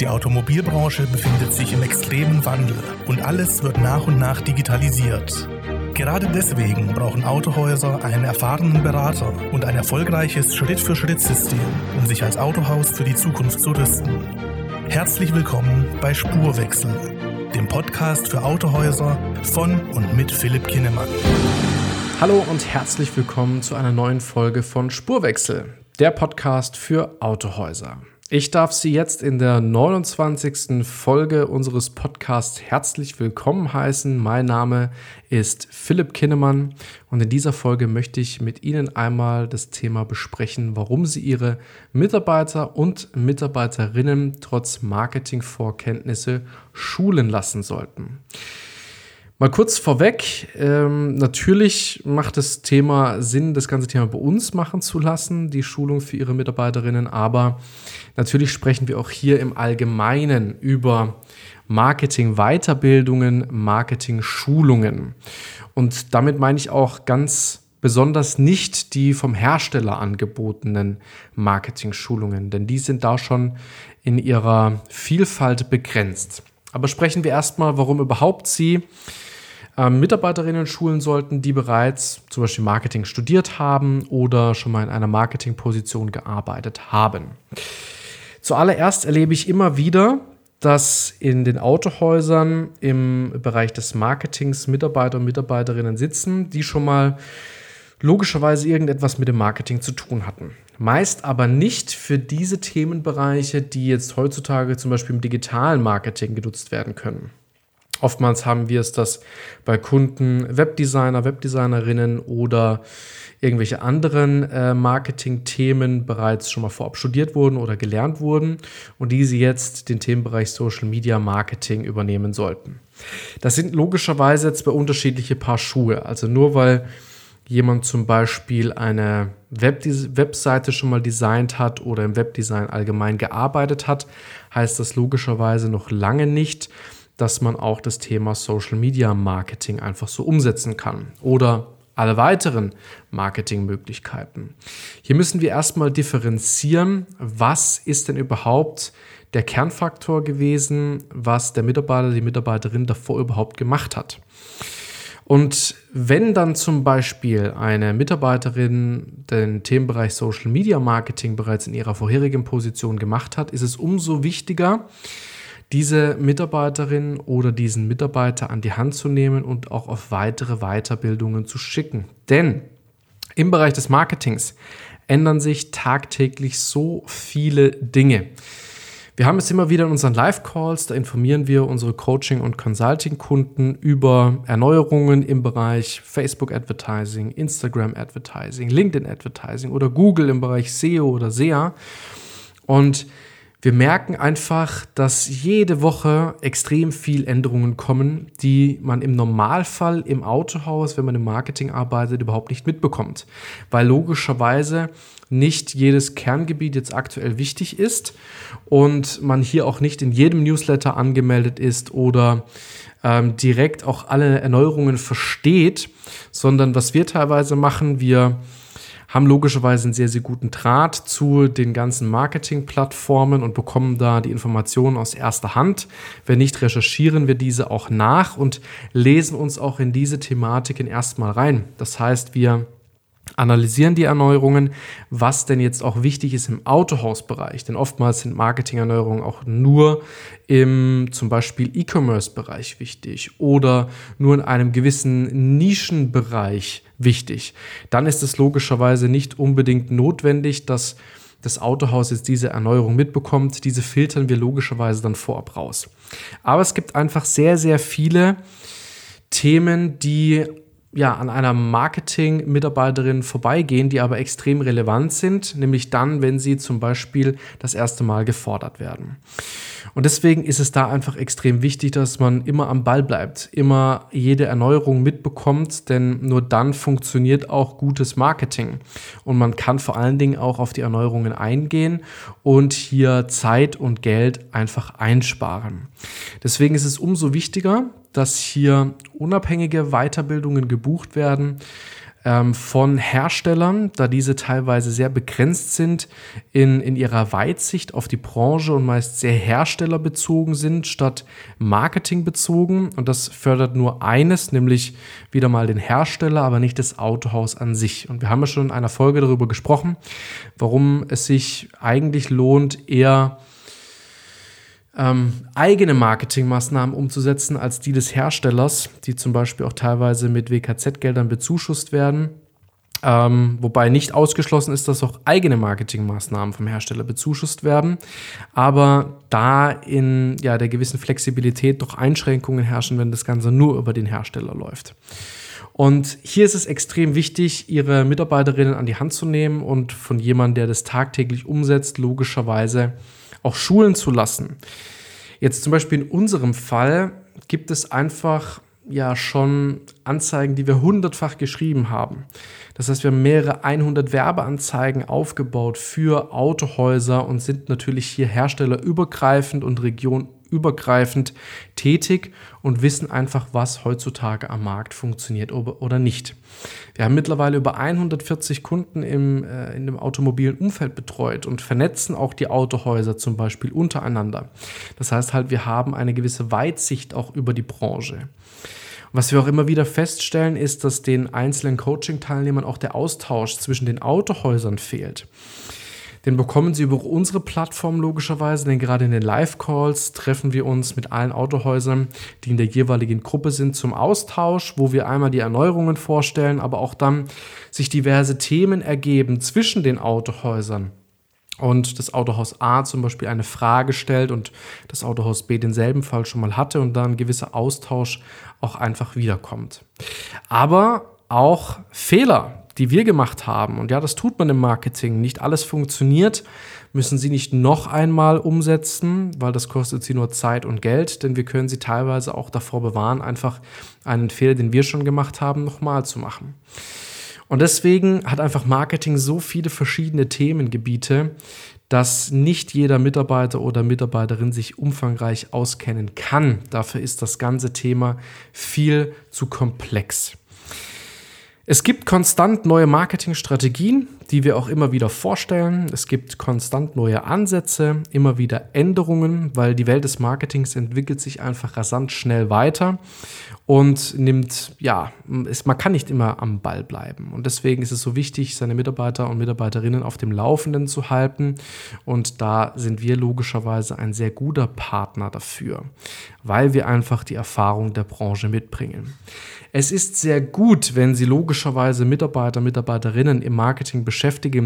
Die Automobilbranche befindet sich im extremen Wandel und alles wird nach und nach digitalisiert. Gerade deswegen brauchen Autohäuser einen erfahrenen Berater und ein erfolgreiches Schritt-für-Schritt-System, um sich als Autohaus für die Zukunft zu rüsten. Herzlich willkommen bei Spurwechsel, dem Podcast für Autohäuser von und mit Philipp Kinnemann. Hallo und herzlich willkommen zu einer neuen Folge von Spurwechsel, der Podcast für Autohäuser. Ich darf Sie jetzt in der 29. Folge unseres Podcasts herzlich willkommen heißen. Mein Name ist Philipp Kinnemann und in dieser Folge möchte ich mit Ihnen einmal das Thema besprechen, warum Sie Ihre Mitarbeiter und Mitarbeiterinnen trotz Marketingvorkenntnisse schulen lassen sollten. Mal kurz vorweg, ähm, natürlich macht das Thema Sinn, das ganze Thema bei uns machen zu lassen, die Schulung für Ihre Mitarbeiterinnen, aber natürlich sprechen wir auch hier im Allgemeinen über Marketing-Weiterbildungen, Marketing-Schulungen. Und damit meine ich auch ganz besonders nicht die vom Hersteller angebotenen Marketing-Schulungen, denn die sind da schon in ihrer Vielfalt begrenzt. Aber sprechen wir erstmal, warum überhaupt Sie ähm, Mitarbeiterinnen schulen sollten, die bereits zum Beispiel Marketing studiert haben oder schon mal in einer Marketingposition gearbeitet haben. Zuallererst erlebe ich immer wieder, dass in den Autohäusern im Bereich des Marketings Mitarbeiter und Mitarbeiterinnen sitzen, die schon mal logischerweise irgendetwas mit dem Marketing zu tun hatten. Meist aber nicht für diese Themenbereiche, die jetzt heutzutage zum Beispiel im digitalen Marketing genutzt werden können. Oftmals haben wir es, dass bei Kunden Webdesigner, Webdesignerinnen oder irgendwelche anderen äh, Marketing-Themen bereits schon mal vorab studiert wurden oder gelernt wurden und diese jetzt den Themenbereich Social Media Marketing übernehmen sollten. Das sind logischerweise bei unterschiedliche Paar Schuhe. Also nur weil jemand zum Beispiel eine Webseite schon mal designt hat oder im Webdesign allgemein gearbeitet hat, heißt das logischerweise noch lange nicht, dass man auch das Thema Social Media Marketing einfach so umsetzen kann oder alle weiteren Marketingmöglichkeiten. Hier müssen wir erstmal differenzieren, was ist denn überhaupt der Kernfaktor gewesen, was der Mitarbeiter, die Mitarbeiterin davor überhaupt gemacht hat. Und wenn dann zum Beispiel eine Mitarbeiterin den Themenbereich Social Media Marketing bereits in ihrer vorherigen Position gemacht hat, ist es umso wichtiger, diese Mitarbeiterin oder diesen Mitarbeiter an die Hand zu nehmen und auch auf weitere Weiterbildungen zu schicken. Denn im Bereich des Marketings ändern sich tagtäglich so viele Dinge. Wir haben es immer wieder in unseren Live-Calls, da informieren wir unsere Coaching- und Consulting-Kunden über Erneuerungen im Bereich Facebook-Advertising, Instagram-Advertising, LinkedIn-Advertising oder Google im Bereich SEO oder SEA. Und wir merken einfach, dass jede Woche extrem viel Änderungen kommen, die man im Normalfall im Autohaus, wenn man im Marketing arbeitet, überhaupt nicht mitbekommt. Weil logischerweise nicht jedes Kerngebiet jetzt aktuell wichtig ist und man hier auch nicht in jedem Newsletter angemeldet ist oder ähm, direkt auch alle Erneuerungen versteht, sondern was wir teilweise machen, wir haben logischerweise einen sehr, sehr guten Draht zu den ganzen Marketingplattformen und bekommen da die Informationen aus erster Hand. Wenn nicht, recherchieren wir diese auch nach und lesen uns auch in diese Thematiken erstmal rein. Das heißt, wir analysieren die Erneuerungen, was denn jetzt auch wichtig ist im Autohausbereich. Denn oftmals sind Marketingerneuerungen auch nur im zum Beispiel E-Commerce-Bereich wichtig oder nur in einem gewissen Nischenbereich wichtig. Dann ist es logischerweise nicht unbedingt notwendig, dass das Autohaus jetzt diese Erneuerung mitbekommt. Diese filtern wir logischerweise dann vorab raus. Aber es gibt einfach sehr, sehr viele Themen, die ja, an einer Marketing-Mitarbeiterin vorbeigehen, die aber extrem relevant sind, nämlich dann, wenn sie zum Beispiel das erste Mal gefordert werden. Und deswegen ist es da einfach extrem wichtig, dass man immer am Ball bleibt, immer jede Erneuerung mitbekommt, denn nur dann funktioniert auch gutes Marketing. Und man kann vor allen Dingen auch auf die Erneuerungen eingehen und hier Zeit und Geld einfach einsparen. Deswegen ist es umso wichtiger, dass hier unabhängige Weiterbildungen gebucht werden, ähm, von Herstellern, da diese teilweise sehr begrenzt sind in, in ihrer Weitsicht auf die Branche und meist sehr herstellerbezogen sind statt marketingbezogen. Und das fördert nur eines, nämlich wieder mal den Hersteller, aber nicht das Autohaus an sich. Und wir haben ja schon in einer Folge darüber gesprochen, warum es sich eigentlich lohnt, eher ähm, eigene Marketingmaßnahmen umzusetzen als die des Herstellers, die zum Beispiel auch teilweise mit WKZ-Geldern bezuschusst werden. Ähm, wobei nicht ausgeschlossen ist, dass auch eigene Marketingmaßnahmen vom Hersteller bezuschusst werden. Aber da in ja, der gewissen Flexibilität doch Einschränkungen herrschen, wenn das Ganze nur über den Hersteller läuft. Und hier ist es extrem wichtig, ihre Mitarbeiterinnen an die Hand zu nehmen und von jemandem, der das tagtäglich umsetzt, logischerweise auch schulen zu lassen. Jetzt zum Beispiel in unserem Fall gibt es einfach ja schon Anzeigen, die wir hundertfach geschrieben haben. Das heißt, wir haben mehrere 100 Werbeanzeigen aufgebaut für Autohäuser und sind natürlich hier herstellerübergreifend und region übergreifend tätig und wissen einfach, was heutzutage am Markt funktioniert oder nicht. Wir haben mittlerweile über 140 Kunden im, äh, in dem automobilen Umfeld betreut und vernetzen auch die Autohäuser zum Beispiel untereinander. Das heißt halt, wir haben eine gewisse Weitsicht auch über die Branche. Was wir auch immer wieder feststellen, ist, dass den einzelnen Coaching-Teilnehmern auch der Austausch zwischen den Autohäusern fehlt. Den bekommen Sie über unsere Plattform logischerweise, denn gerade in den Live-Calls treffen wir uns mit allen Autohäusern, die in der jeweiligen Gruppe sind, zum Austausch, wo wir einmal die Erneuerungen vorstellen, aber auch dann sich diverse Themen ergeben zwischen den Autohäusern und das Autohaus A zum Beispiel eine Frage stellt und das Autohaus B denselben Fall schon mal hatte und dann ein gewisser Austausch auch einfach wiederkommt. Aber auch Fehler, die wir gemacht haben, und ja, das tut man im Marketing, nicht alles funktioniert, müssen Sie nicht noch einmal umsetzen, weil das kostet Sie nur Zeit und Geld, denn wir können Sie teilweise auch davor bewahren, einfach einen Fehler, den wir schon gemacht haben, nochmal zu machen. Und deswegen hat einfach Marketing so viele verschiedene Themengebiete, dass nicht jeder Mitarbeiter oder Mitarbeiterin sich umfangreich auskennen kann. Dafür ist das ganze Thema viel zu komplex. Es gibt konstant neue Marketingstrategien, die wir auch immer wieder vorstellen. Es gibt konstant neue Ansätze, immer wieder Änderungen, weil die Welt des Marketings entwickelt sich einfach rasant schnell weiter und nimmt, ja, es, man kann nicht immer am Ball bleiben. Und deswegen ist es so wichtig, seine Mitarbeiter und Mitarbeiterinnen auf dem Laufenden zu halten. Und da sind wir logischerweise ein sehr guter Partner dafür, weil wir einfach die Erfahrung der Branche mitbringen. Es ist sehr gut, wenn Sie logischerweise Mitarbeiter, Mitarbeiterinnen im Marketing beschäftigen,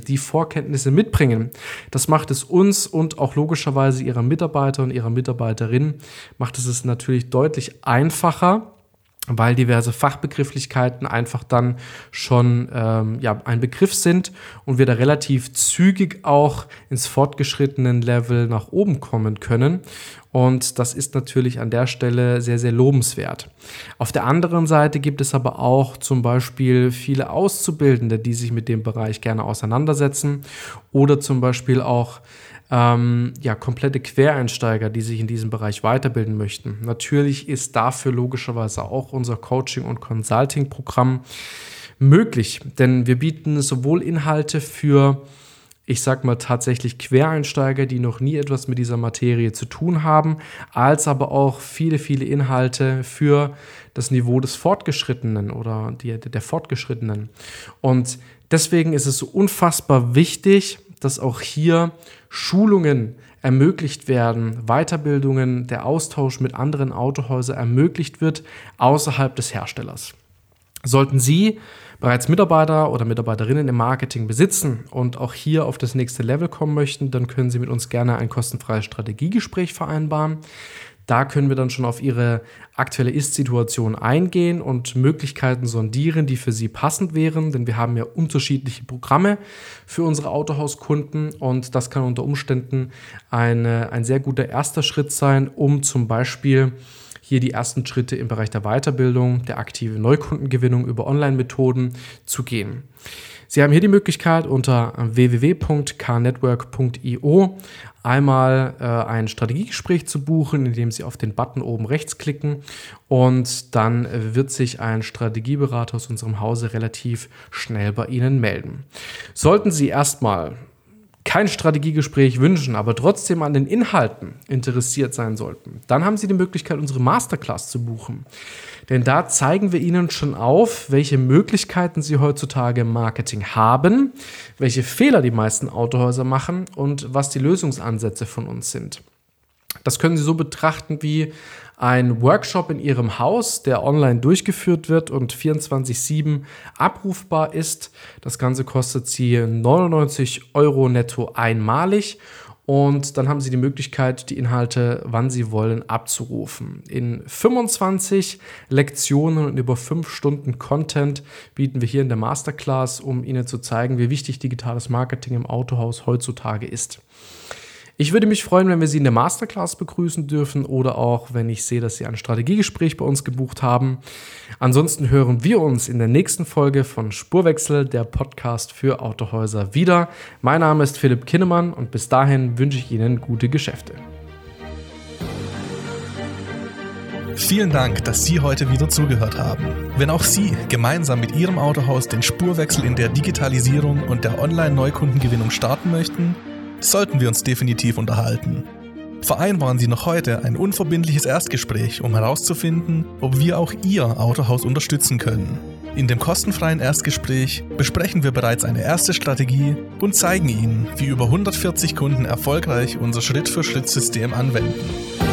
die Vorkenntnisse mitbringen. Das macht es uns und auch logischerweise Ihrer Mitarbeiter und Ihrer Mitarbeiterin, macht es es natürlich deutlich einfacher, weil diverse Fachbegrifflichkeiten einfach dann schon ähm, ja, ein Begriff sind und wir da relativ zügig auch ins fortgeschrittenen Level nach oben kommen können. Und das ist natürlich an der Stelle sehr, sehr lobenswert. Auf der anderen Seite gibt es aber auch zum Beispiel viele Auszubildende, die sich mit dem Bereich gerne auseinandersetzen oder zum Beispiel auch ähm, ja, komplette Quereinsteiger, die sich in diesem Bereich weiterbilden möchten. Natürlich ist dafür logischerweise auch unser Coaching- und Consulting-Programm möglich, denn wir bieten sowohl Inhalte für ich sag mal tatsächlich Quereinsteiger, die noch nie etwas mit dieser Materie zu tun haben, als aber auch viele, viele Inhalte für das Niveau des Fortgeschrittenen oder die, der Fortgeschrittenen. Und deswegen ist es so unfassbar wichtig, dass auch hier Schulungen ermöglicht werden, Weiterbildungen, der Austausch mit anderen Autohäusern ermöglicht wird außerhalb des Herstellers. Sollten Sie bereits Mitarbeiter oder Mitarbeiterinnen im Marketing besitzen und auch hier auf das nächste Level kommen möchten, dann können Sie mit uns gerne ein kostenfreies Strategiegespräch vereinbaren. Da können wir dann schon auf Ihre aktuelle Ist-Situation eingehen und Möglichkeiten sondieren, die für Sie passend wären, denn wir haben ja unterschiedliche Programme für unsere Autohauskunden und das kann unter Umständen eine, ein sehr guter erster Schritt sein, um zum Beispiel hier die ersten Schritte im Bereich der Weiterbildung, der aktiven Neukundengewinnung über Online-Methoden zu gehen. Sie haben hier die Möglichkeit unter www.knetwork.io einmal äh, ein Strategiegespräch zu buchen, indem Sie auf den Button oben rechts klicken und dann wird sich ein Strategieberater aus unserem Hause relativ schnell bei Ihnen melden. Sollten Sie erstmal kein Strategiegespräch wünschen, aber trotzdem an den Inhalten interessiert sein sollten, dann haben Sie die Möglichkeit, unsere Masterclass zu buchen. Denn da zeigen wir Ihnen schon auf, welche Möglichkeiten Sie heutzutage im Marketing haben, welche Fehler die meisten Autohäuser machen und was die Lösungsansätze von uns sind. Das können Sie so betrachten wie ein Workshop in Ihrem Haus, der online durchgeführt wird und 24-7 abrufbar ist. Das Ganze kostet Sie 99 Euro netto einmalig und dann haben Sie die Möglichkeit, die Inhalte, wann Sie wollen, abzurufen. In 25 Lektionen und über 5 Stunden Content bieten wir hier in der Masterclass, um Ihnen zu zeigen, wie wichtig digitales Marketing im Autohaus heutzutage ist. Ich würde mich freuen, wenn wir Sie in der Masterclass begrüßen dürfen oder auch, wenn ich sehe, dass Sie ein Strategiegespräch bei uns gebucht haben. Ansonsten hören wir uns in der nächsten Folge von Spurwechsel, der Podcast für Autohäuser, wieder. Mein Name ist Philipp Kinnemann und bis dahin wünsche ich Ihnen gute Geschäfte. Vielen Dank, dass Sie heute wieder zugehört haben. Wenn auch Sie gemeinsam mit Ihrem Autohaus den Spurwechsel in der Digitalisierung und der Online-Neukundengewinnung starten möchten, sollten wir uns definitiv unterhalten. Vereinbaren Sie noch heute ein unverbindliches Erstgespräch, um herauszufinden, ob wir auch Ihr Autohaus unterstützen können. In dem kostenfreien Erstgespräch besprechen wir bereits eine erste Strategie und zeigen Ihnen, wie über 140 Kunden erfolgreich unser Schritt-für-Schritt-System anwenden.